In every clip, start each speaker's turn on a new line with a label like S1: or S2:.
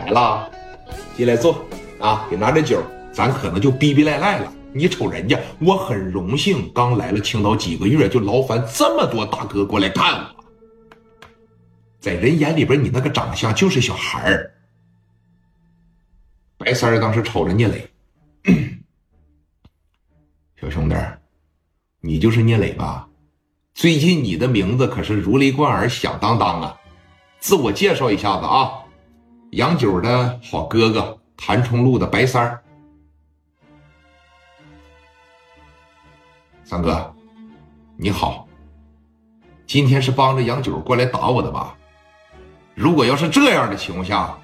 S1: 来了，进来坐啊，给拿点酒，咱可能就逼逼赖赖了。你瞅人家，我很荣幸，刚来了青岛几个月，就劳烦这么多大哥过来看我。在人眼里边，你那个长相就是小孩儿。白三儿当时瞅着聂磊，小兄弟，你就是聂磊吧？最近你的名字可是如雷贯耳，响当当啊！自我介绍一下子啊，杨九的好哥哥，谭冲路的白三儿。三哥，你好。今天是帮着杨九过来打我的吧？如果要是这样的情况下，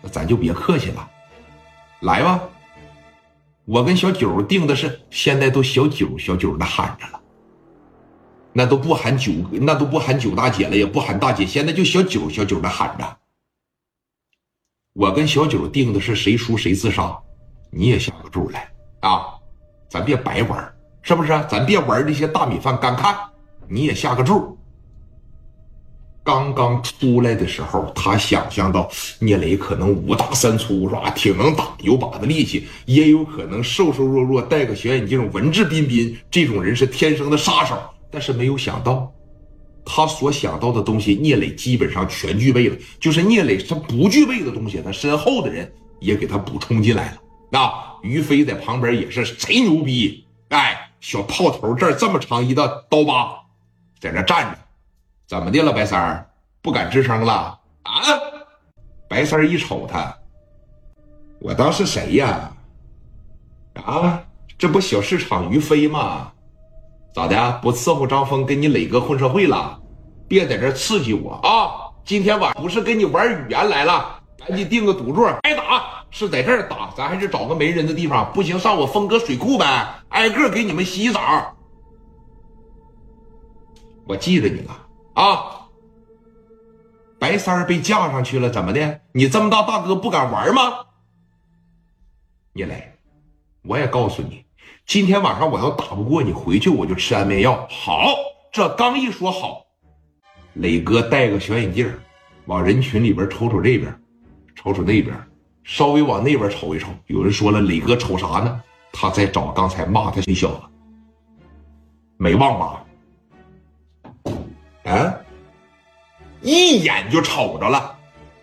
S1: 那咱就别客气了，来吧。我跟小九定的是，现在都小九小九的喊着了，那都不喊九，那都不喊九大姐了，也不喊大姐，现在就小九小九的喊着。我跟小九定的是谁输谁自杀，你也下个注来啊，咱别白玩。是不是？咱别玩这些大米饭干看，你也下个注。刚刚出来的时候，他想象到聂磊可能五大三粗是吧？挺能打，有把子力气，也有可能瘦瘦弱弱，戴个小眼镜，文质彬彬，这种人是天生的杀手。但是没有想到，他所想到的东西，聂磊基本上全具备了。就是聂磊他不具备的东西，他身后的人也给他补充进来了。那于飞在旁边也是贼牛逼，哎。小炮头这儿这么长一道刀疤，在那站着，怎么的了，白三儿不敢吱声了啊？白三儿一瞅他，我当是谁呀？啊，这不小市场于飞吗？咋的？不伺候张峰跟你磊哥混社会了？别在这刺激我啊！今天晚不是跟你玩语言来了，赶紧定个赌注，挨打。是在这儿打，咱还是找个没人的地方。不行，上我峰哥水库呗，挨个给你们洗澡。我记着你了啊！白三儿被架上去了，怎么的？你这么大大哥不敢玩吗？聂磊，我也告诉你，今天晚上我要打不过你，回去我就吃安眠药。好，这刚一说好，磊哥戴个小眼镜，往人群里边瞅瞅这边，瞅瞅那边。稍微往那边瞅一瞅，有人说了：“磊哥瞅啥呢？他在找刚才骂他那小子，没忘吧？啊，一眼就瞅着了，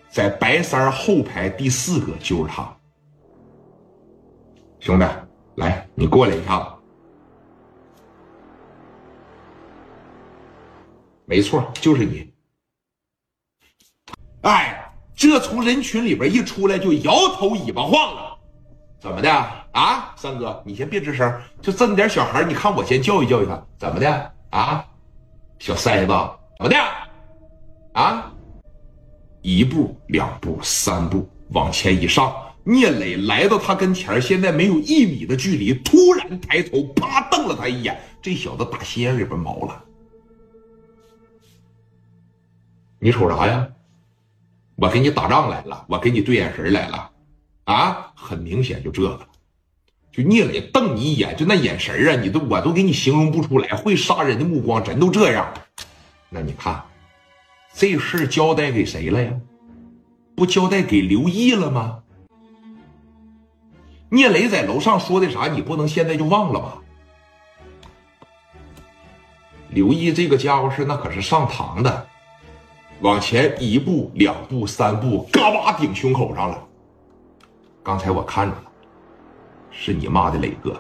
S1: 在白三后排第四个就是他。兄弟，来，你过来一下子。没错，就是你。哎。”这从人群里边一出来就摇头尾巴晃了，怎么的啊？三哥，你先别吱声，就这么点小孩，你看我先教育教育他，怎么的啊？小塞子，怎么的啊？一步两步三步往前一上，聂磊来到他跟前，现在没有一米的距离，突然抬头，啪瞪了他一眼，这小子打心眼里边毛了，你瞅啥呀？我给你打仗来了，我给你对眼神来了，啊，很明显就这个，就聂磊瞪你一眼，就那眼神啊，你都我都给你形容不出来，会杀人的目光真都这样。那你看，这事交代给谁了呀？不交代给刘毅了吗？聂磊在楼上说的啥，你不能现在就忘了吧？刘毅这个家伙是那可是上膛的。往前一步、两步、三步，嘎巴顶胸口上了。刚才我看着了，是你骂的磊哥。